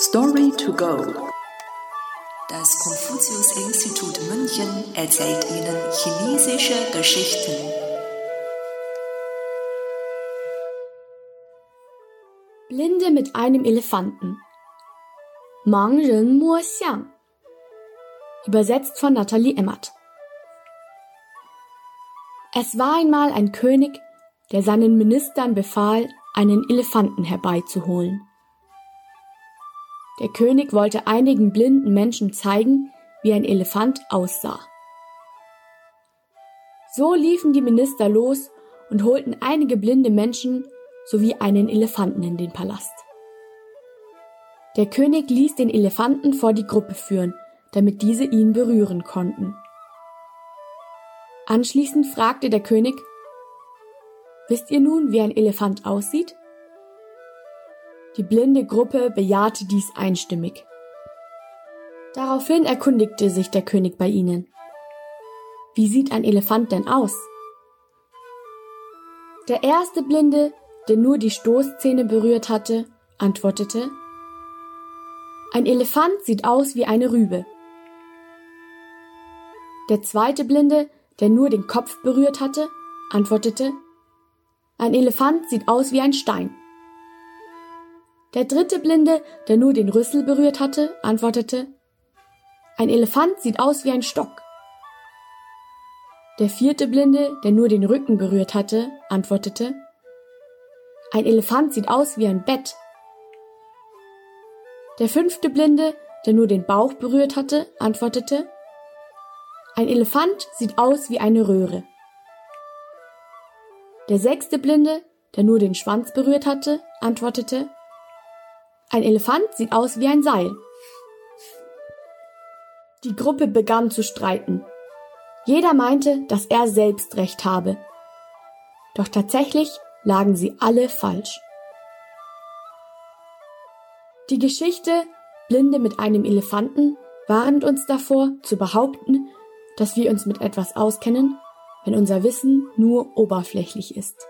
Story to go. Das Konfuzius-Institut München erzählt Ihnen chinesische Geschichten. Blinde mit einem Elefanten. Mang Ren Mo Xiang. Übersetzt von Nathalie Emmert. Es war einmal ein König, der seinen Ministern befahl, einen Elefanten herbeizuholen. Der König wollte einigen blinden Menschen zeigen, wie ein Elefant aussah. So liefen die Minister los und holten einige blinde Menschen sowie einen Elefanten in den Palast. Der König ließ den Elefanten vor die Gruppe führen, damit diese ihn berühren konnten. Anschließend fragte der König, Wisst ihr nun, wie ein Elefant aussieht? Die blinde Gruppe bejahte dies einstimmig. Daraufhin erkundigte sich der König bei ihnen. Wie sieht ein Elefant denn aus? Der erste Blinde, der nur die Stoßzähne berührt hatte, antwortete, ein Elefant sieht aus wie eine Rübe. Der zweite Blinde, der nur den Kopf berührt hatte, antwortete, ein Elefant sieht aus wie ein Stein. Der dritte Blinde, der nur den Rüssel berührt hatte, antwortete, ein Elefant sieht aus wie ein Stock. Der vierte Blinde, der nur den Rücken berührt hatte, antwortete, ein Elefant sieht aus wie ein Bett. Der fünfte Blinde, der nur den Bauch berührt hatte, antwortete, ein Elefant sieht aus wie eine Röhre. Der sechste Blinde, der nur den Schwanz berührt hatte, antwortete, ein Elefant sieht aus wie ein Seil. Die Gruppe begann zu streiten. Jeder meinte, dass er selbst recht habe. Doch tatsächlich lagen sie alle falsch. Die Geschichte Blinde mit einem Elefanten warnt uns davor, zu behaupten, dass wir uns mit etwas auskennen, wenn unser Wissen nur oberflächlich ist.